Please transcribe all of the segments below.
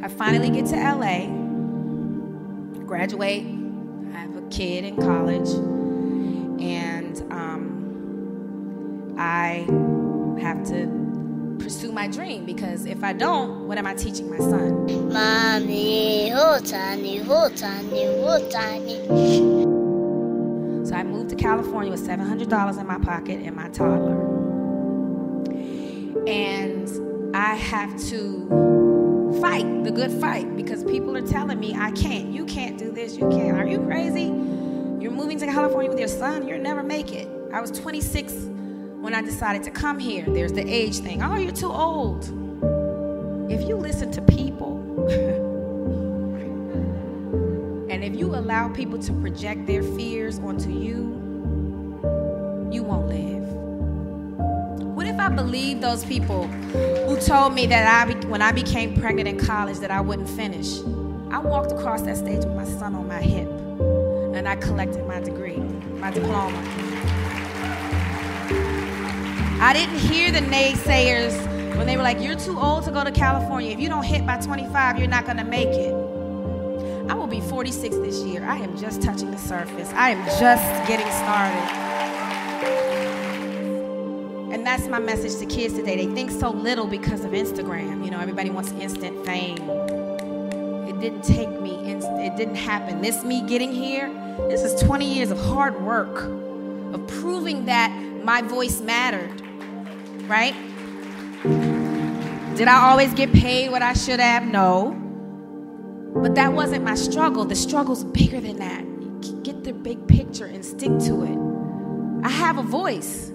I finally get to LA, graduate, I have a kid in college, and um, I have to pursue my dream because if I don't, what am I teaching my son? Mommy, hotani, hotani, hotani. So I moved to California with $700 in my pocket and my toddler. And I have to fight the good fight because people are telling me I can't. You can't do this. You can't. Are you crazy? You're moving to California with your son. You'll never make it. I was 26 when I decided to come here. There's the age thing. Oh, you're too old. If you listen to people, and if you allow people to project their fears onto you, you won't live. I believed those people who told me that I, when I became pregnant in college that I wouldn't finish? I walked across that stage with my son on my hip, and I collected my degree, my diploma. I didn't hear the naysayers when they were like, You're too old to go to California. If you don't hit by 25, you're not gonna make it. I will be 46 this year. I am just touching the surface. I am just getting started. And that's my message to kids today. They think so little because of Instagram. You know, everybody wants instant fame. It didn't take me, it didn't happen. This me getting here, this is 20 years of hard work, of proving that my voice mattered, right? Did I always get paid what I should have? No. But that wasn't my struggle. The struggle's bigger than that. Get the big picture and stick to it. I have a voice.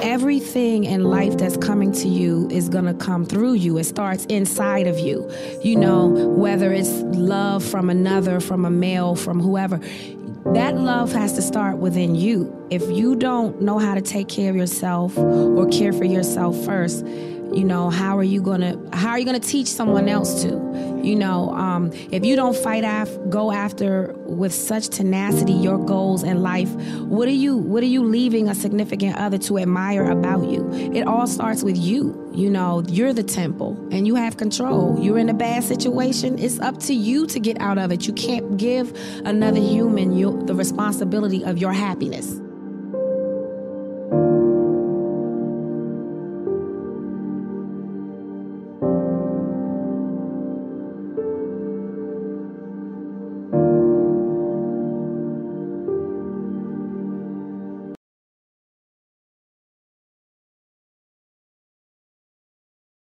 Everything in life that's coming to you is going to come through you. It starts inside of you. You know, whether it's love from another, from a male, from whoever, that love has to start within you. If you don't know how to take care of yourself or care for yourself first, you know how are you gonna how are you gonna teach someone else to you know um, if you don't fight af- go after with such tenacity your goals in life what are you what are you leaving a significant other to admire about you? It all starts with you you know you're the temple and you have control. You're in a bad situation. It's up to you to get out of it. You can't give another human you, the responsibility of your happiness